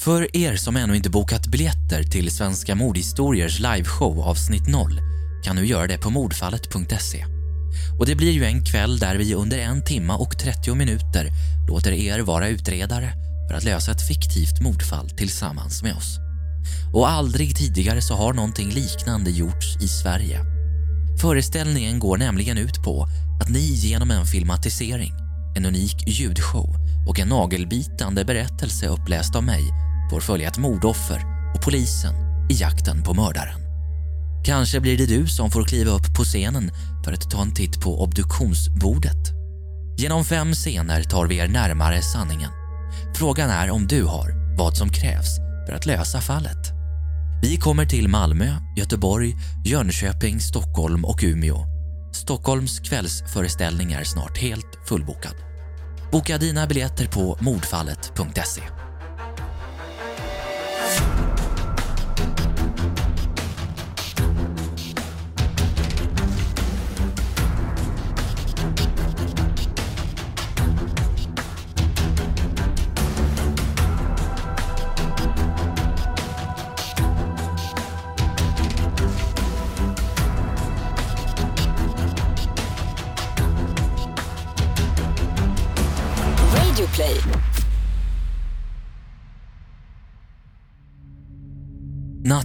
För er som ännu inte bokat biljetter till Svenska mordhistoriers liveshow avsnitt 0 kan du göra det på mordfallet.se. Och det blir ju en kväll där vi under en timma och 30 minuter låter er vara utredare för att lösa ett fiktivt mordfall tillsammans med oss. Och aldrig tidigare så har någonting liknande gjorts i Sverige. Föreställningen går nämligen ut på att ni genom en filmatisering, en unik ljudshow och en nagelbitande berättelse uppläst av mig får följa ett mordoffer och polisen i jakten på mördaren. Kanske blir det du som får kliva upp på scenen för att ta en titt på obduktionsbordet. Genom fem scener tar vi er närmare sanningen. Frågan är om du har vad som krävs för att lösa fallet. Vi kommer till Malmö, Göteborg, Jönköping, Stockholm och Umeå. Stockholms kvällsföreställning är snart helt fullbokad. Boka dina biljetter på mordfallet.se.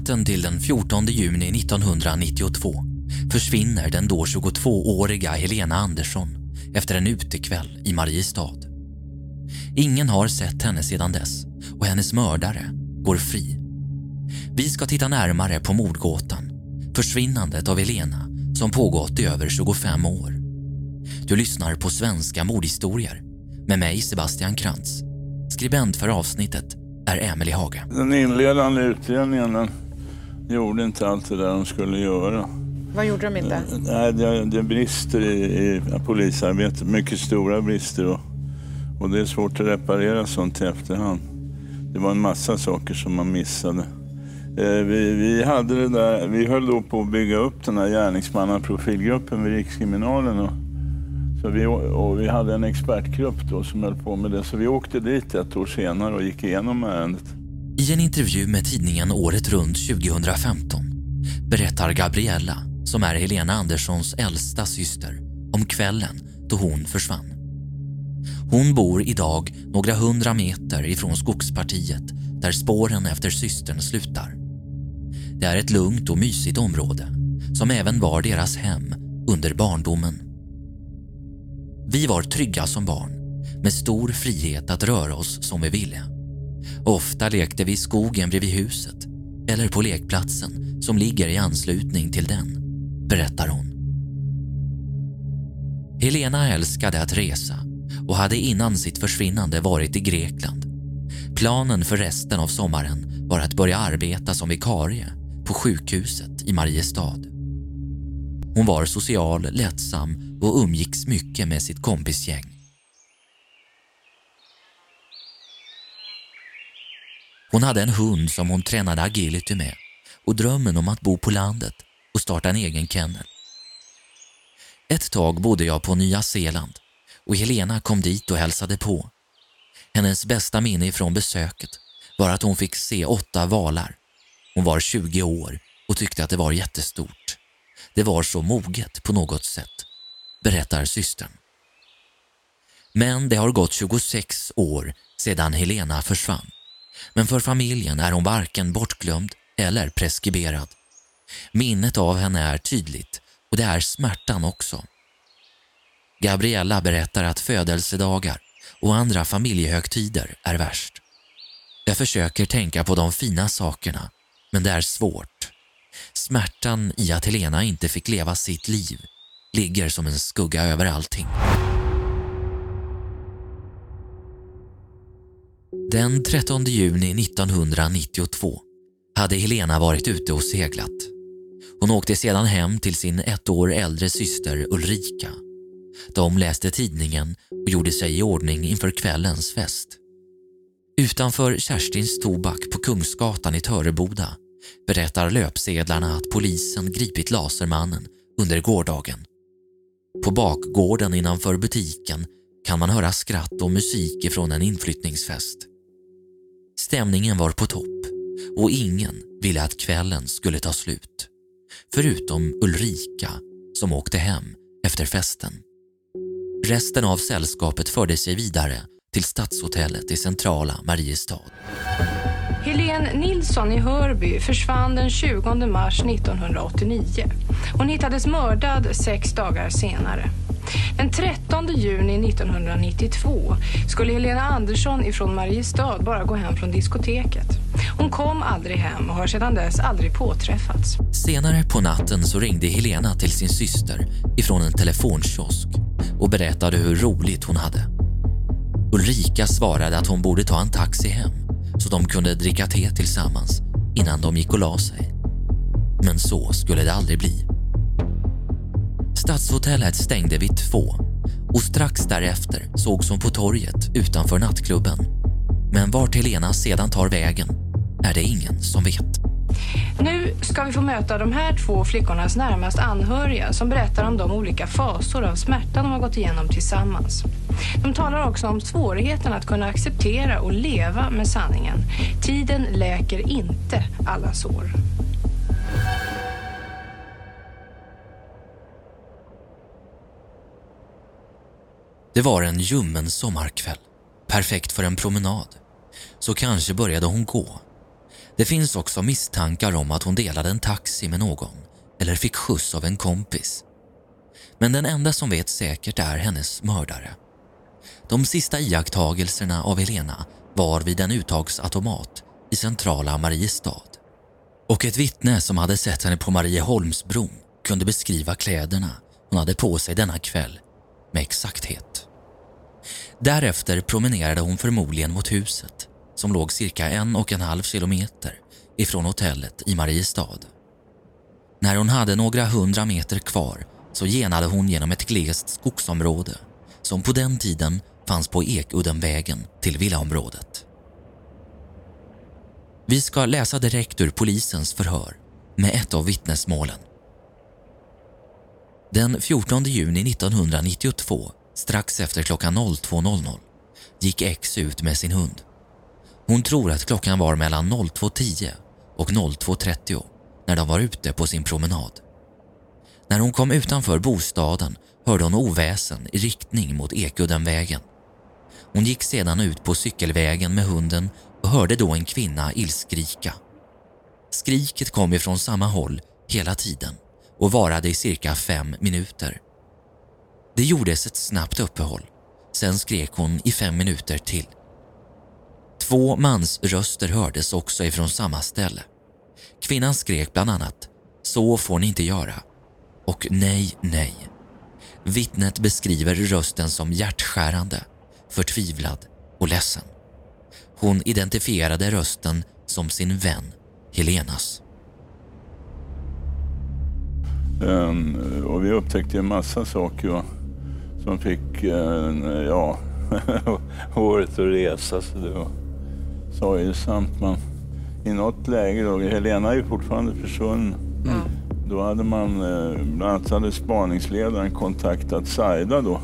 Natten till den 14 juni 1992 försvinner den då 22-åriga Helena Andersson efter en utekväll i Mariestad. Ingen har sett henne sedan dess och hennes mördare går fri. Vi ska titta närmare på mordgåtan, försvinnandet av Helena som pågått i över 25 år. Du lyssnar på Svenska mordhistorier med mig Sebastian Krantz. Skribent för avsnittet är Emelie Hage. Den inledande utredningen den gjorde inte allt det där de skulle göra. Vad gjorde de inte? Nej, det, det brister i, i polisarbetet, mycket stora brister och, och det är svårt att reparera sånt i efterhand. Det var en massa saker som man missade. Eh, vi, vi, hade det där, vi höll då på att bygga upp den här gärningsmannaprofilgruppen vid Rikskriminalen. Och, så vi, och vi hade en expertgrupp då som höll på med det. Så vi åkte dit ett år senare och gick igenom ärendet. I en intervju med tidningen Året runt 2015 berättar Gabriella, som är Helena Anderssons äldsta syster, om kvällen då hon försvann. Hon bor idag några hundra meter ifrån skogspartiet där spåren efter systern slutar. Det är ett lugnt och mysigt område som även var deras hem under barndomen. Vi var trygga som barn med stor frihet att röra oss som vi ville. Ofta lekte vi i skogen bredvid huset eller på lekplatsen som ligger i anslutning till den, berättar hon. Helena älskade att resa och hade innan sitt försvinnande varit i Grekland. Planen för resten av sommaren var att börja arbeta som vikarie på sjukhuset i Mariestad. Hon var social, lättsam och umgicks mycket med sitt kompisgäng. Hon hade en hund som hon tränade agility med och drömmen om att bo på landet och starta en egen kennel. Ett tag bodde jag på Nya Zeeland och Helena kom dit och hälsade på. Hennes bästa minne ifrån besöket var att hon fick se åtta valar. Hon var 20 år och tyckte att det var jättestort. Det var så moget på något sätt, berättar systern. Men det har gått 26 år sedan Helena försvann. Men för familjen är hon varken bortglömd eller preskriberad. Minnet av henne är tydligt och det är smärtan också. Gabriella berättar att födelsedagar och andra familjehögtider är värst. Jag försöker tänka på de fina sakerna, men det är svårt. Smärtan i att Helena inte fick leva sitt liv ligger som en skugga över allting. Den 13 juni 1992 hade Helena varit ute och seglat. Hon åkte sedan hem till sin ett år äldre syster Ulrika. De läste tidningen och gjorde sig i ordning inför kvällens fest. Utanför Kerstins tobak på Kungsgatan i Töreboda berättar löpsedlarna att polisen gripit Lasermannen under gårdagen. På bakgården innanför butiken kan man höra skratt och musik ifrån en inflyttningsfest. Stämningen var på topp och ingen ville att kvällen skulle ta slut. Förutom Ulrika som åkte hem efter festen. Resten av sällskapet förde sig vidare till Stadshotellet i centrala Mariestad. Helene Nilsson i Hörby försvann den 20 mars 1989. Hon hittades mördad sex dagar senare. Den 13 juni 1992 skulle Helena Andersson ifrån Mariestad bara gå hem från diskoteket. Hon kom aldrig hem och har sedan dess aldrig påträffats. Senare på natten så ringde Helena till sin syster ifrån en telefonkiosk och berättade hur roligt hon hade. Ulrika svarade att hon borde ta en taxi hem så de kunde dricka te tillsammans innan de gick och la sig. Men så skulle det aldrig bli. Stadshotellet stängde vid två och strax därefter sågs hon på torget utanför nattklubben. Men vart Helena sedan tar vägen är det ingen som vet. Nu ska vi få möta de här två flickornas närmast anhöriga som berättar om de olika fasor av smärta de har gått igenom tillsammans. De talar också om svårigheten att kunna acceptera och leva med sanningen. Tiden läker inte alla sår. Det var en ljummen sommarkväll. Perfekt för en promenad. Så kanske började hon gå. Det finns också misstankar om att hon delade en taxi med någon eller fick skjuts av en kompis. Men den enda som vet säkert är hennes mördare. De sista iakttagelserna av Helena var vid en uttagsautomat i centrala Mariestad. Och ett vittne som hade sett henne på Marieholmsbron kunde beskriva kläderna hon hade på sig denna kväll med exakthet. Därefter promenerade hon förmodligen mot huset som låg cirka en och en halv kilometer ifrån hotellet i Mariestad. När hon hade några hundra meter kvar så genade hon genom ett glest skogsområde som på den tiden fanns på Ekuddenvägen till villaområdet. Vi ska läsa direkt ur polisens förhör med ett av vittnesmålen. Den 14 juni 1992, strax efter klockan 02.00, gick X ut med sin hund. Hon tror att klockan var mellan 02.10 och 02.30 när de var ute på sin promenad. När hon kom utanför bostaden hörde hon oväsen i riktning mot Ekuddenvägen. Hon gick sedan ut på cykelvägen med hunden och hörde då en kvinna ilskrika. Skriket kom ifrån samma håll hela tiden och varade i cirka fem minuter. Det gjordes ett snabbt uppehåll. Sen skrek hon i fem minuter till. Två mansröster hördes också ifrån samma ställe. Kvinnan skrek bland annat “Så får ni inte göra” och “Nej, nej”. Vittnet beskriver rösten som hjärtskärande, förtvivlad och ledsen. Hon identifierade rösten som sin vän Helenas. Um, och vi upptäckte en massa saker va, som fick uh, ja, håret att resa. Så det var sorgesamt. Men I något läge, då, Helena är ju fortfarande försvunnen. Mm. Då hade man, uh, bland annat hade spaningsledaren kontaktat Saida då.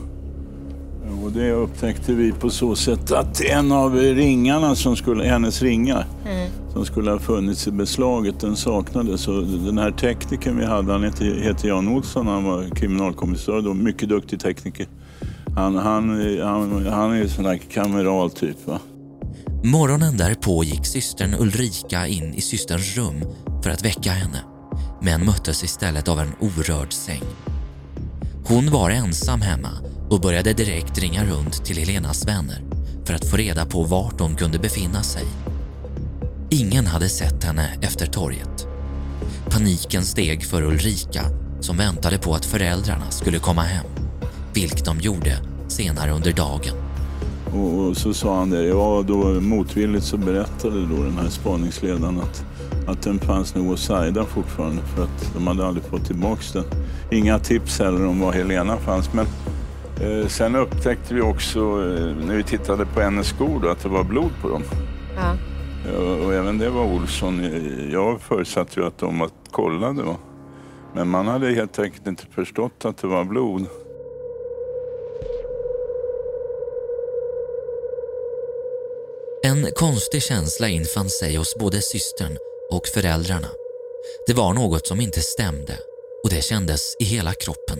Och det upptäckte vi på så sätt att en av ringarna, som skulle, hennes ringar, mm. som skulle ha funnits i beslaget, den saknades. Så den här teknikern vi hade, han heter, heter Jan Olsson, han var kriminalkommissarie då, mycket duktig tekniker. Han, han, han, han är en sån där kameral typ. Va? Morgonen därpå gick systern Ulrika in i systerns rum för att väcka henne, men möttes istället av en orörd säng. Hon var ensam hemma och började direkt ringa runt till Helenas vänner för att få reda på vart hon kunde befinna sig. Ingen hade sett henne efter torget. Paniken steg för Ulrika som väntade på att föräldrarna skulle komma hem, vilket de gjorde senare under dagen. Och, så sa han det, ja då motvilligt så berättade då den här spaningsledaren att, att den fanns nog hos Saida fortfarande för att de hade aldrig fått tillbaka den. Inga tips heller om var Helena fanns men sen upptäckte vi också eh, när vi tittade på hennes skor då, att det var blod på dem. Ja. Och även det var Olsson. Jag förutsatte ju att de var kollade. Va? Men man hade helt enkelt inte förstått att det var blod. En konstig känsla infann sig hos både systern och föräldrarna. Det var något som inte stämde och det kändes i hela kroppen.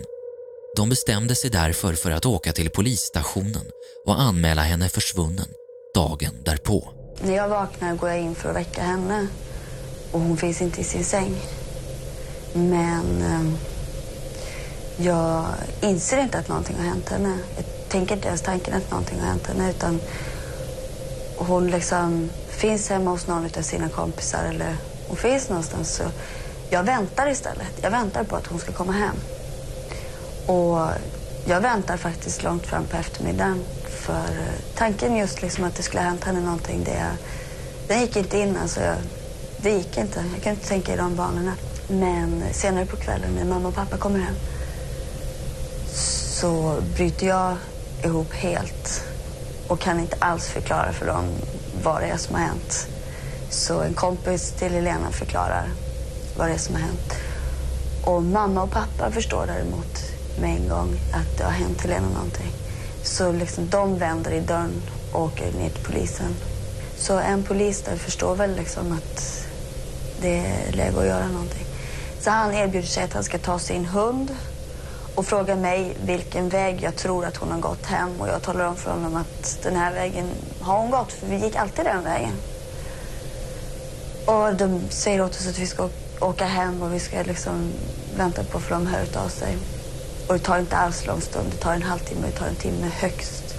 De bestämde sig därför för att åka till polisstationen och anmäla henne försvunnen dagen därpå. När jag vaknar går jag in för att väcka henne och hon finns inte i sin säng. Men eh, jag inser inte att någonting har hänt henne. Jag tänker inte ens tanken att någonting har hänt henne utan hon liksom finns hemma hos någon av sina kompisar eller hon finns någonstans. Så jag väntar istället. Jag väntar på att hon ska komma hem. Och jag väntar faktiskt långt fram på eftermiddagen. För eh, tanken just liksom att det skulle ha hänt henne någonting, det, den gick inte in. Alltså, det gick inte. Jag kan inte tänka i de banorna. Men senare på kvällen när mamma och pappa kommer hem så bryter jag ihop helt och kan inte alls förklara för dem vad det är som har hänt. Så en kompis till Helena förklarar vad det är som har hänt. Och mamma och pappa förstår däremot med en gång att det har hänt Helena någonting. Så liksom de vänder i dörren och åker ner till polisen. Så en polis där förstår väl liksom att det är läge att göra någonting. Så han erbjuder sig att han ska ta sin hund och frågar mig vilken väg jag tror att hon har gått hem. Och jag talar om för honom att den här vägen har hon gått, för vi gick alltid den vägen. Och de säger åt oss att vi ska åka hem och vi ska liksom vänta på för de hör av sig. Och det tar inte alls lång stund, det tar en halvtimme, det tar en timme högst.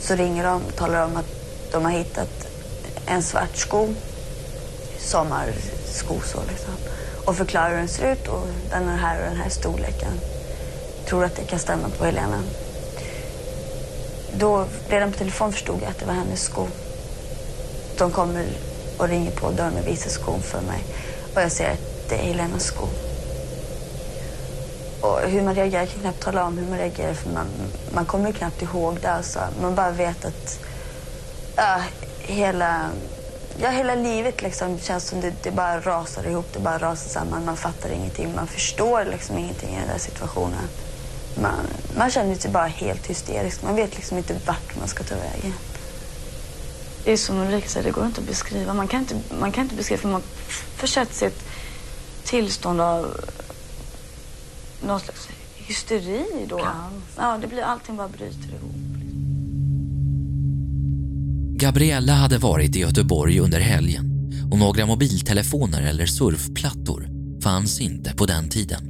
Så ringer de och talar om att de har hittat en svart sko, sommarsko så liksom. Och förklarar hur den ser ut och den är här och den här storleken. Tror att det kan stämma på Helena. Då, redan på telefon förstod jag att det var hennes sko. De kommer och ringer på dörren och visar skon för mig. Och jag ser att det är Helenas sko. Och hur man reagerar kan knappt tala om hur man reagerar för man, man kommer knappt ihåg det. Alltså. Man bara vet att ja, hela, ja, hela livet liksom känns som det, det bara rasar ihop, det bara rasar samman. Man fattar ingenting, man förstår liksom ingenting i den där situationen. Man, man känner sig bara helt hysterisk. Man vet liksom inte vart man ska ta vägen. Det är som Ulrika säger, det går inte att beskriva. Man kan inte, man kan inte beskriva för man försätts i ett tillstånd av någon slags hysteri då. Ja, det blir, allting bara bryter ihop. Gabriella hade varit i Göteborg under helgen och några mobiltelefoner eller surfplattor fanns inte på den tiden.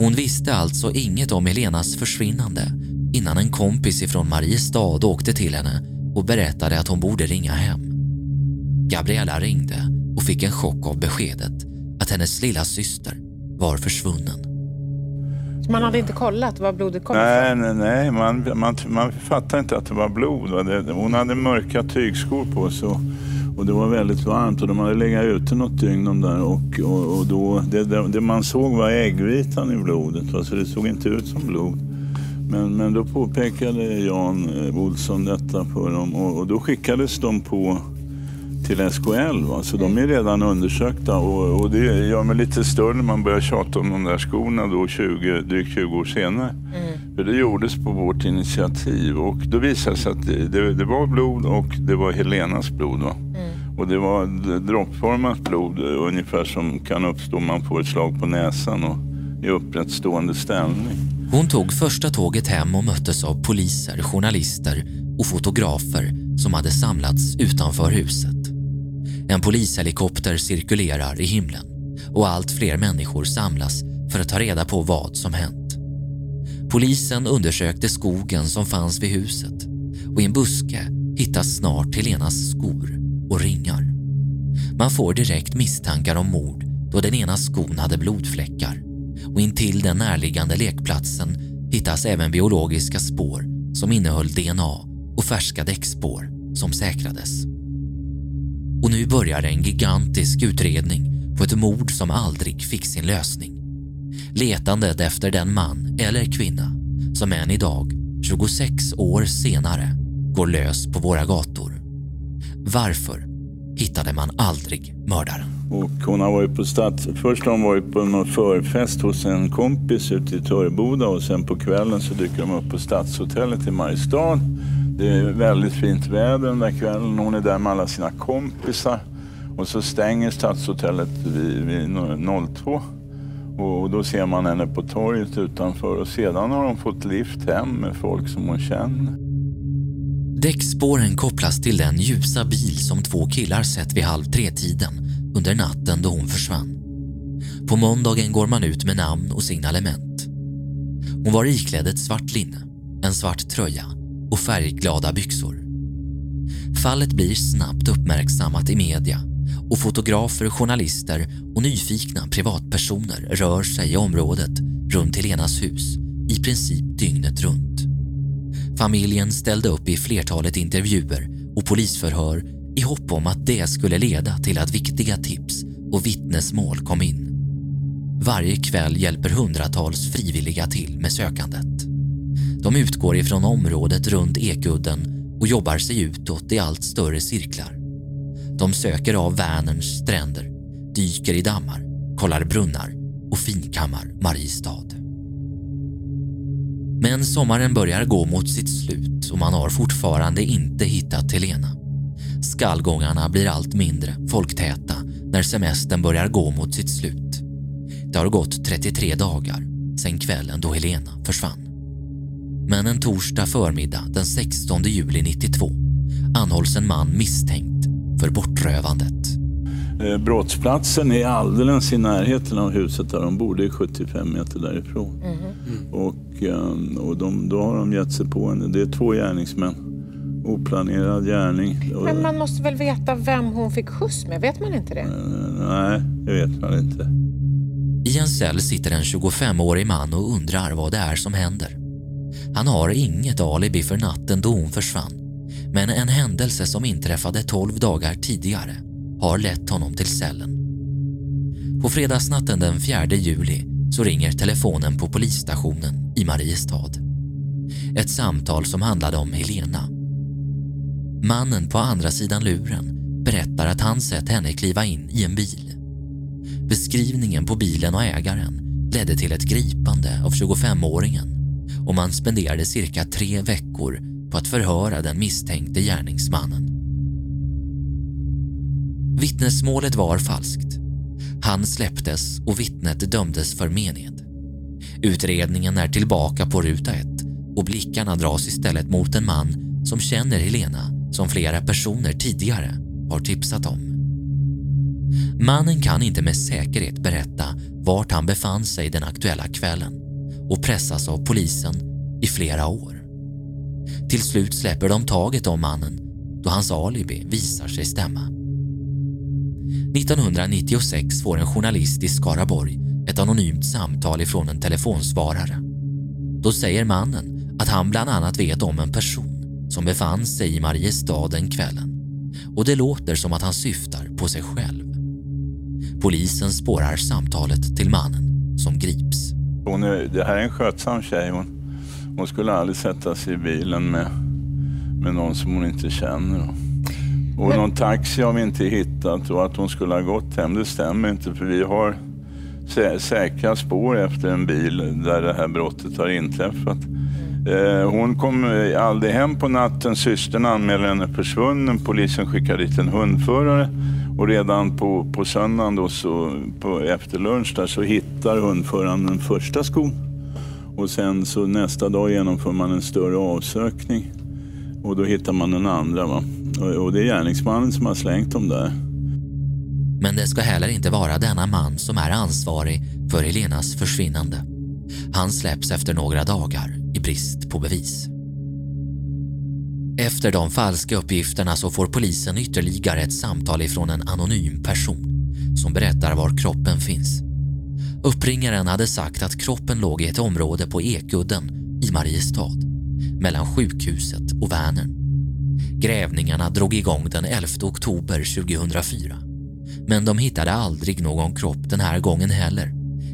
Hon visste alltså inget om Helenas försvinnande innan en kompis ifrån Mariestad åkte till henne och berättade att hon borde ringa hem. Gabriella ringde och fick en chock av beskedet att hennes lilla syster var försvunnen. Så man hade inte kollat var blodet kom Nej, nej, nej. Man, man, man fattade inte att det var blod. Det, hon hade mörka tygskor på sig och, och det var väldigt varmt och de hade legat ute något dygn de där och, och, och då, det, det, det man såg var äggvitan i blodet, va, så det såg inte ut som blod. Men, men då påpekade Jan eh, Olsson detta för dem och, och då skickades de på till SKL. Va? Så de är redan undersökta och, och det gör mig lite större när man börjar tjata om de där skorna då 20, drygt 20 år senare. För det gjordes på vårt initiativ och då visade det sig att det, det, det var blod och det var Helenas blod. Va? Och det var droppformat blod ungefär som kan uppstå om man får ett slag på näsan och i upprätt stående ställning. Hon tog första tåget hem och möttes av poliser, journalister och fotografer som hade samlats utanför huset. En polishelikopter cirkulerar i himlen och allt fler människor samlas för att ta reda på vad som hänt. Polisen undersökte skogen som fanns vid huset och i en buske hittas snart Helenas skor och ringar. Man får direkt misstankar om mord då den ena skon hade blodfläckar och intill den närliggande lekplatsen hittas även biologiska spår som innehöll DNA och färska däckspår som säkrades. Och nu börjar en gigantisk utredning på ett mord som aldrig fick sin lösning. Letandet efter den man eller kvinna som än idag, 26 år senare, går lös på våra gator. Varför hittade man aldrig mördaren? Och hon har varit på stads... Först har hon varit på någon förfest hos en kompis ute i Töreboda och sen på kvällen så dyker de upp på Stadshotellet i Mariestad. Det är väldigt fint väder den där kvällen. Hon är där med alla sina kompisar. Och så stänger Stadshotellet vid, vid 02. Och då ser man henne på torget utanför och sedan har hon fått lift hem med folk som hon känner. Däckspåren kopplas till den ljusa bil som två killar sett vid halv tre-tiden under natten då hon försvann. På måndagen går man ut med namn och signalement. Hon var iklädd ett svart linne, en svart tröja och färgglada byxor. Fallet blir snabbt uppmärksammat i media och fotografer, journalister och nyfikna privatpersoner rör sig i området runt Helenas hus i princip dygnet runt. Familjen ställde upp i flertalet intervjuer och polisförhör i hopp om att det skulle leda till att viktiga tips och vittnesmål kom in. Varje kväll hjälper hundratals frivilliga till med sökandet. De utgår ifrån området runt Ekudden och jobbar sig utåt i allt större cirklar. De söker av Vänerns stränder, dyker i dammar, kollar brunnar och finkammar Mariestad. Men sommaren börjar gå mot sitt slut och man har fortfarande inte hittat Helena. Skallgångarna blir allt mindre folktäta när semestern börjar gå mot sitt slut. Det har gått 33 dagar sedan kvällen då Helena försvann. Men en torsdag förmiddag den 16 juli 92 anhålls en man misstänkt för bortrövandet. Eh, brottsplatsen är alldeles i närheten av huset där de bor. Det är 75 meter därifrån. Mm. Och, eh, och de, då har de gett sig på henne. Det är två gärningsmän. Oplanerad gärning. Men man måste väl veta vem hon fick skjuts med? Vet man inte det? Eh, nej, det vet man inte. I en cell sitter en 25-årig man och undrar vad det är som händer. Han har inget alibi för natten då hon försvann men en händelse som inträffade 12 dagar tidigare har lett honom till cellen. På fredagsnatten den 4 juli så ringer telefonen på polisstationen i Mariestad. Ett samtal som handlade om Helena. Mannen på andra sidan luren berättar att han sett henne kliva in i en bil. Beskrivningen på bilen och ägaren ledde till ett gripande av 25-åringen och man spenderade cirka tre veckor på att förhöra den misstänkte gärningsmannen. Vittnesmålet var falskt. Han släpptes och vittnet dömdes för mened. Utredningen är tillbaka på ruta ett och blickarna dras istället mot en man som känner Helena som flera personer tidigare har tipsat om. Mannen kan inte med säkerhet berätta vart han befann sig den aktuella kvällen och pressas av polisen i flera år. Till slut släpper de taget om mannen då hans alibi visar sig stämma. 1996 får en journalist i Skaraborg ett anonymt samtal ifrån en telefonsvarare. Då säger mannen att han bland annat vet om en person som befann sig i Mariestad den kvällen och det låter som att han syftar på sig själv. Polisen spårar samtalet till mannen som grips. Hon är, det här är en skötsam tjej. Hon, hon skulle aldrig sätta sig i bilen med, med någon som hon inte känner. Och någon taxi har vi inte hittat och att hon skulle ha gått hem, det stämmer inte för vi har sä säkra spår efter en bil där det här brottet har inträffat. Eh, hon kom aldrig hem på natten. Systern anmälde henne försvunnen. Polisen skickade dit en hundförare och redan på, på söndagen då så, på, efter lunch där, så hittar hundföraren den första skon. Och sen så nästa dag genomför man en större avsökning och då hittar man den andra. Va? Och det är gärningsmannen som har slängt dem där. Men det ska heller inte vara denna man som är ansvarig för Helenas försvinnande. Han släpps efter några dagar i brist på bevis. Efter de falska uppgifterna så får polisen ytterligare ett samtal ifrån en anonym person som berättar var kroppen finns. Uppringaren hade sagt att kroppen låg i ett område på Ekudden i Mariestad mellan sjukhuset och Vänern. Grävningarna drog igång den 11 oktober 2004 men de hittade aldrig någon kropp den här gången heller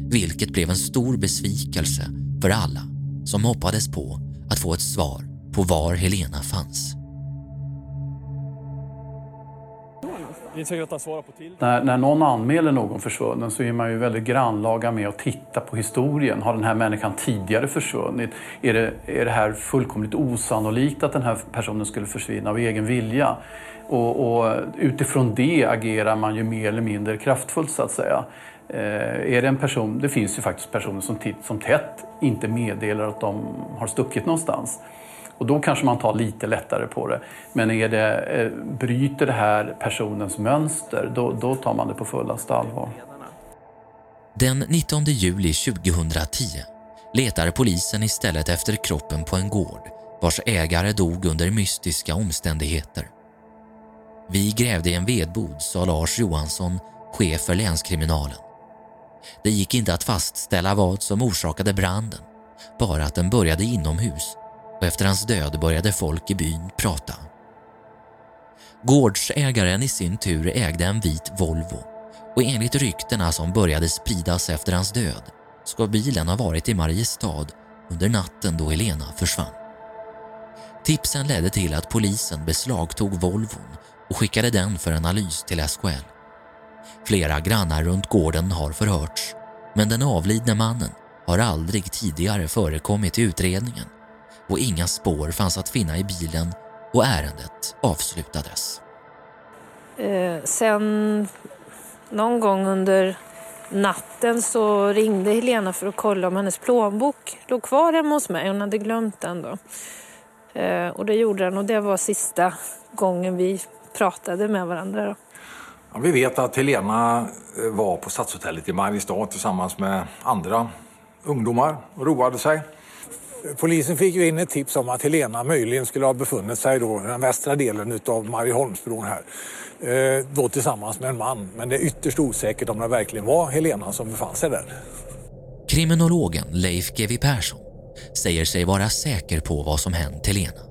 vilket blev en stor besvikelse för alla som hoppades på att få ett svar på var Helena fanns. Det är säkert att han svarar på till. När, när någon anmäler någon försvunnen så är man ju väldigt grannlaga med att titta på historien. Har den här människan tidigare försvunnit? Är det, är det här fullkomligt osannolikt att den här personen skulle försvinna av egen vilja? Och, och utifrån det agerar man ju mer eller mindre kraftfullt så att säga. Eh, är det en person, det finns ju faktiskt personer som titt som tätt inte meddelar att de har stuckit någonstans. Och då kanske man tar lite lättare på det. Men är det, eh, bryter det här personens mönster, då, då tar man det på fullaste allvar. Den 19 juli 2010 letar polisen istället efter kroppen på en gård vars ägare dog under mystiska omständigheter. Vi grävde i en vedbod, sa Lars Johansson, chef för länskriminalen. Det gick inte att fastställa vad som orsakade branden, bara att den började inomhus och efter hans död började folk i byn prata. Gårdsägaren i sin tur ägde en vit Volvo och enligt ryktena som började spridas efter hans död ska bilen ha varit i Mariestad under natten då Helena försvann. Tipsen ledde till att polisen beslagtog Volvon och skickade den för analys till SKL. Flera grannar runt gården har förhörts men den avlidne mannen har aldrig tidigare förekommit i utredningen och inga spår fanns att finna i bilen och ärendet avslutades. Eh, sen någon gång under natten så ringde Helena för att kolla om hennes plånbok låg kvar hemma hos mig. Hon hade glömt den då. Eh, och det gjorde den och det var sista gången vi pratade med varandra. Då. Ja, vi vet att Helena eh, var på Stadshotellet i Mariestad tillsammans med andra ungdomar och roade sig. Polisen fick ju in ett tips om att Helena möjligen skulle ha befunnit sig då i den västra delen av Marieholmsbron här. Eh, då tillsammans med en man. Men det är ytterst osäkert om det verkligen var Helena som befann sig där. Kriminologen Leif GW Persson säger sig vara säker på vad som hänt Helena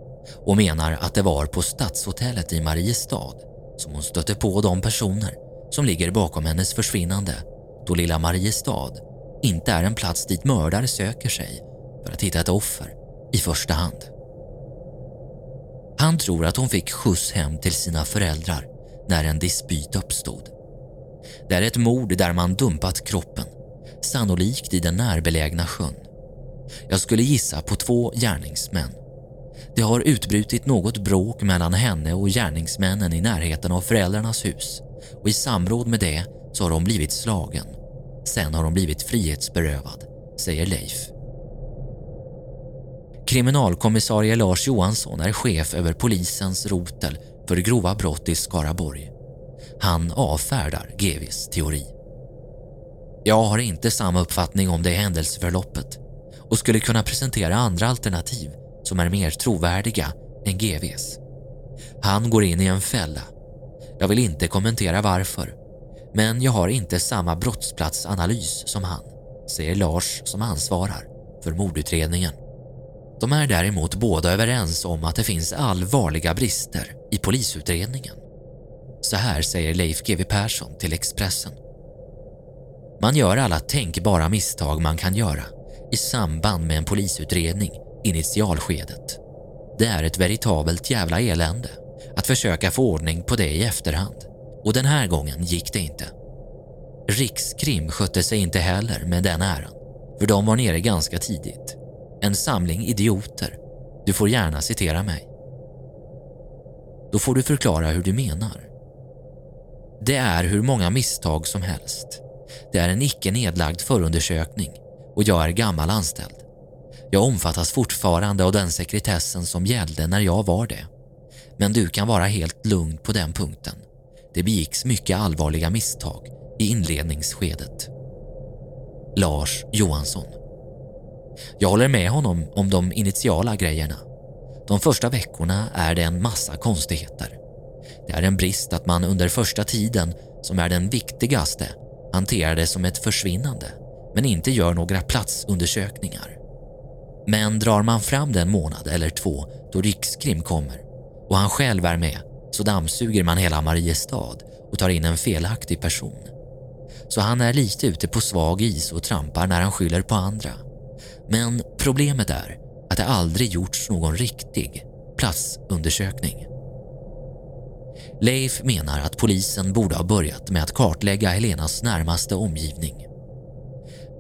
och menar att det var på Stadshotellet i Mariestad som hon stötte på de personer som ligger bakom hennes försvinnande då lilla Mariestad inte är en plats dit mördare söker sig för att hitta ett offer i första hand. Han tror att hon fick skjuts hem till sina föräldrar när en dispyt uppstod. Det är ett mord där man dumpat kroppen, sannolikt i den närbelägna sjön. Jag skulle gissa på två gärningsmän. Det har utbrutit något bråk mellan henne och gärningsmännen i närheten av föräldrarnas hus och i samråd med det så har hon blivit slagen. Sen har hon blivit frihetsberövad, säger Leif. Kriminalkommissarie Lars Johansson är chef över polisens rotel för grova brott i Skaraborg. Han avfärdar Gevis teori. Jag har inte samma uppfattning om det händelseförloppet och skulle kunna presentera andra alternativ som är mer trovärdiga än GVs. Han går in i en fälla. Jag vill inte kommentera varför, men jag har inte samma brottsplatsanalys som han, säger Lars som ansvarar för mordutredningen. De är däremot båda överens om att det finns allvarliga brister i polisutredningen. Så här säger Leif GW Persson till Expressen. Man gör alla tänkbara misstag man kan göra i samband med en polisutredning initialskedet. Det är ett veritabelt jävla elände att försöka få ordning på det i efterhand. Och den här gången gick det inte. Rikskrim skötte sig inte heller med den äran, för de var nere ganska tidigt en samling idioter. Du får gärna citera mig. Då får du förklara hur du menar. Det är hur många misstag som helst. Det är en icke nedlagd förundersökning och jag är gammal anställd. Jag omfattas fortfarande av den sekretessen som gällde när jag var det. Men du kan vara helt lugn på den punkten. Det begicks mycket allvarliga misstag i inledningsskedet. Lars Johansson jag håller med honom om de initiala grejerna. De första veckorna är det en massa konstigheter. Det är en brist att man under första tiden, som är den viktigaste, hanterar det som ett försvinnande men inte gör några platsundersökningar. Men drar man fram den månad eller två då Rikskrim kommer och han själv är med så dammsuger man hela Mariestad och tar in en felaktig person. Så han är lite ute på svag is och trampar när han skyller på andra. Men problemet är att det aldrig gjorts någon riktig platsundersökning. Leif menar att polisen borde ha börjat med att kartlägga Helenas närmaste omgivning.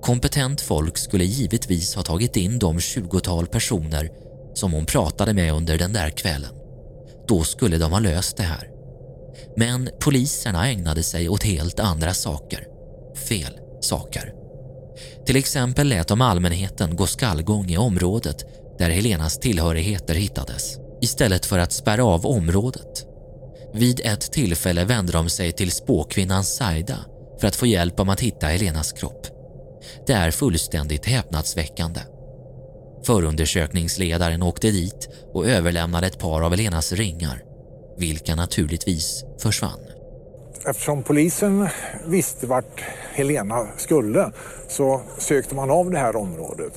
Kompetent folk skulle givetvis ha tagit in de 20-tal personer som hon pratade med under den där kvällen. Då skulle de ha löst det här. Men poliserna ägnade sig åt helt andra saker. Fel saker. Till exempel lät de allmänheten gå skallgång i området där Helenas tillhörigheter hittades istället för att spärra av området. Vid ett tillfälle vände de sig till spåkvinnan Saida för att få hjälp om att hitta Helenas kropp. Det är fullständigt häpnadsväckande. Förundersökningsledaren åkte dit och överlämnade ett par av Helenas ringar, vilka naturligtvis försvann. Eftersom polisen visste vart Helena skulle så sökte man av det här området.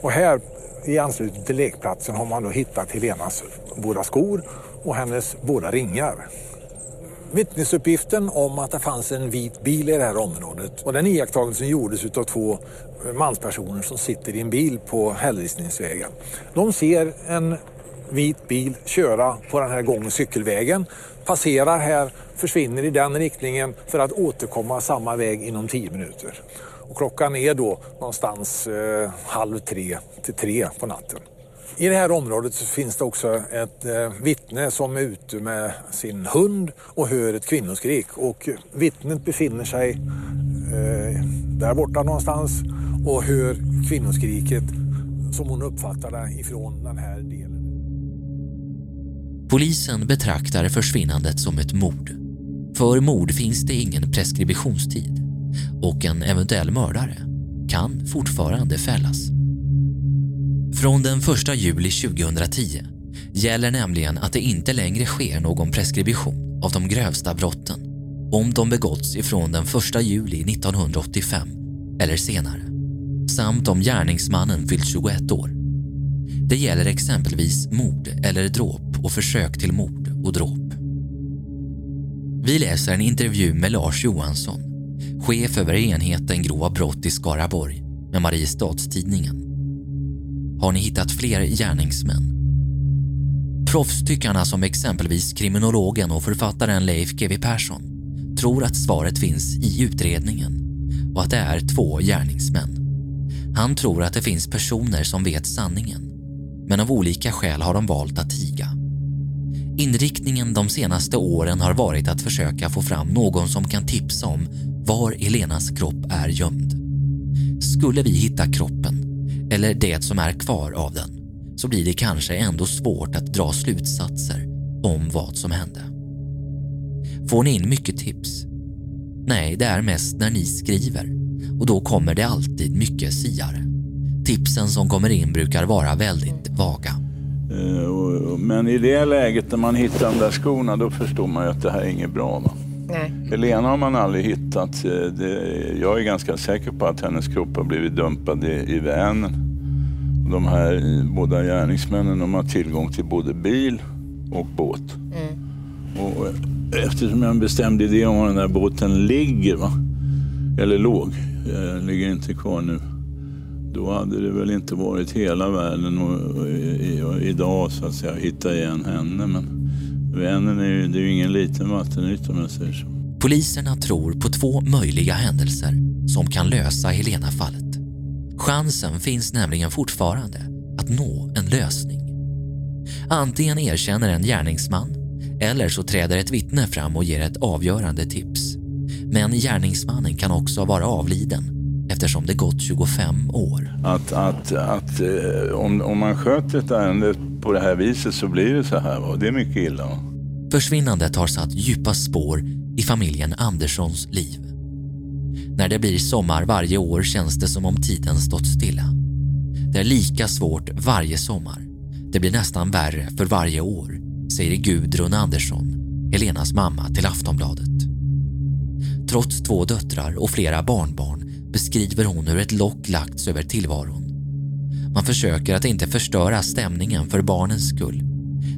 Och här i anslutning till lekplatsen har man då hittat Helenas båda skor och hennes båda ringar. Vittnesuppgiften om att det fanns en vit bil i det här området och den iakttagelsen gjordes av två manspersoner som sitter i en bil på Hällristningsvägen. De ser en vit bil köra på den här gång och cykelvägen, passerar här, försvinner i den riktningen för att återkomma samma väg inom tio minuter. Och klockan är då någonstans eh, halv tre till tre på natten. I det här området så finns det också ett eh, vittne som är ute med sin hund och hör ett kvinnoskrik. Och vittnet befinner sig eh, där borta någonstans och hör kvinnoskriket som hon uppfattar det ifrån den här delen. Polisen betraktar försvinnandet som ett mord. För mord finns det ingen preskriptionstid och en eventuell mördare kan fortfarande fällas. Från den 1 juli 2010 gäller nämligen att det inte längre sker någon preskription av de grövsta brotten om de begåtts ifrån den 1 juli 1985 eller senare samt om gärningsmannen fyllt 21 år. Det gäller exempelvis mord eller dråp och försök till mord och dråp. Vi läser en intervju med Lars Johansson, chef över enheten grova brott i Skaraborg med Mariestadstidningen. Har ni hittat fler gärningsmän? Proffstyckarna som exempelvis kriminologen och författaren Leif GW Persson tror att svaret finns i utredningen och att det är två gärningsmän. Han tror att det finns personer som vet sanningen men av olika skäl har de valt att tiga. Inriktningen de senaste åren har varit att försöka få fram någon som kan tipsa om var Elenas kropp är gömd. Skulle vi hitta kroppen, eller det som är kvar av den, så blir det kanske ändå svårt att dra slutsatser om vad som hände. Får ni in mycket tips? Nej, det är mest när ni skriver och då kommer det alltid mycket siare. Tipsen som kommer in brukar vara väldigt vaga. Eh, Men i det läget när man hittar de där skorna då förstår man ju att det här är inget bra. Va? Nej. Helena har man aldrig hittat. Eh, Det, jag är ganska säker på att hennes kropp har blivit dumpad i, i Vänern. De här båda gärningsmännen de har tillgång till både bil och båt. Och eh, eftersom jag har en bestämd idé om var den där båten ligger, va? eller låg, eh, ligger inte kvar nu. Då hade det väl inte varit hela världen och, och, och, idag så att säga hitta igen henne. Men Vänern är ju, det är ju ingen liten vattenyta om jag säger så. Poliserna tror på två möjliga händelser som kan lösa Helena-fallet. Chansen finns nämligen fortfarande att nå en lösning. Antingen erkänner en gärningsman eller så träder ett vittne fram och ger ett avgörande tips. Men gärningsmannen kan också vara avliden eftersom det gått 25 år. Att, att, att eh, om, om man sköter ett ärende på det här viset så blir det så här. Och det är mycket illa. Försvinnandet har satt djupa spår i familjen Anderssons liv. När det blir sommar varje år känns det som om tiden stått stilla. Det är lika svårt varje sommar. Det blir nästan värre för varje år, säger Gudrun Andersson, Helenas mamma till Aftonbladet. Trots två döttrar och flera barnbarn beskriver hon hur ett lock lagts över tillvaron. Man försöker att inte förstöra stämningen för barnens skull.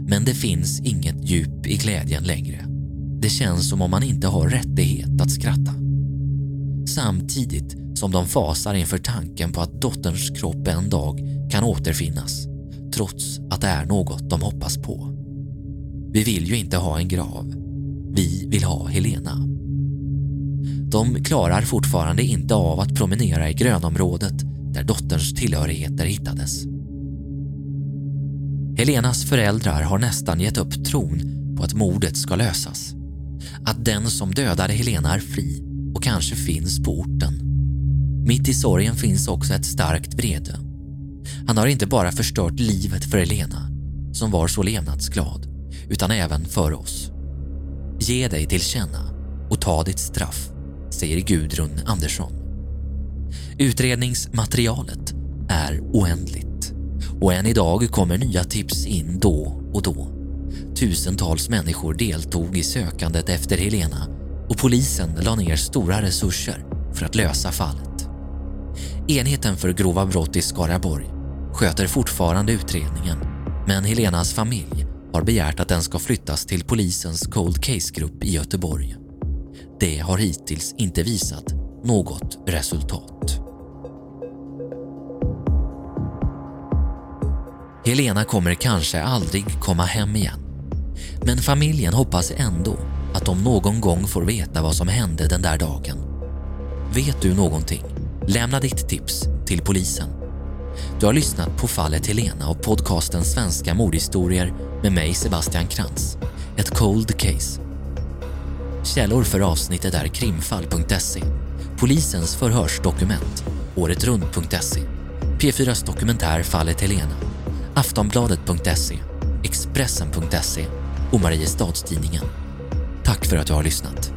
Men det finns inget djup i glädjen längre. Det känns som om man inte har rättighet att skratta. Samtidigt som de fasar inför tanken på att dotterns kropp en dag kan återfinnas trots att det är något de hoppas på. Vi vill ju inte ha en grav, Vi vill ha Helena. De klarar fortfarande inte av att promenera i grönområdet där dotterns tillhörigheter hittades. Helenas föräldrar har nästan gett upp tron på att mordet ska lösas. Att den som dödade Helena är fri och kanske finns på orten. Mitt i sorgen finns också ett starkt vrede. Han har inte bara förstört livet för Helena, som var så levnadsglad, utan även för oss. Ge dig till känna och ta ditt straff, säger Gudrun Andersson. Utredningsmaterialet är oändligt och än idag kommer nya tips in då och då. Tusentals människor deltog i sökandet efter Helena och polisen la ner stora resurser för att lösa fallet. Enheten för grova brott i Skaraborg sköter fortfarande utredningen men Helenas familj har begärt att den ska flyttas till polisens Cold Case-grupp i Göteborg. Det har hittills inte visat något resultat. Helena kommer kanske aldrig komma hem igen. Men familjen hoppas ändå att de någon gång får veta vad som hände den där dagen. Vet du någonting? Lämna ditt tips till polisen. Du har lyssnat på fallet Helena och podcasten Svenska mordhistorier med mig Sebastian Krantz. Ett cold case. Källor för avsnittet är krimfall.se, polisens förhörsdokument, åretrunt.se, P4s dokumentär Fallet Helena, Aftonbladet.se, Expressen.se och Mariestadstidningen. Tack för att du har lyssnat.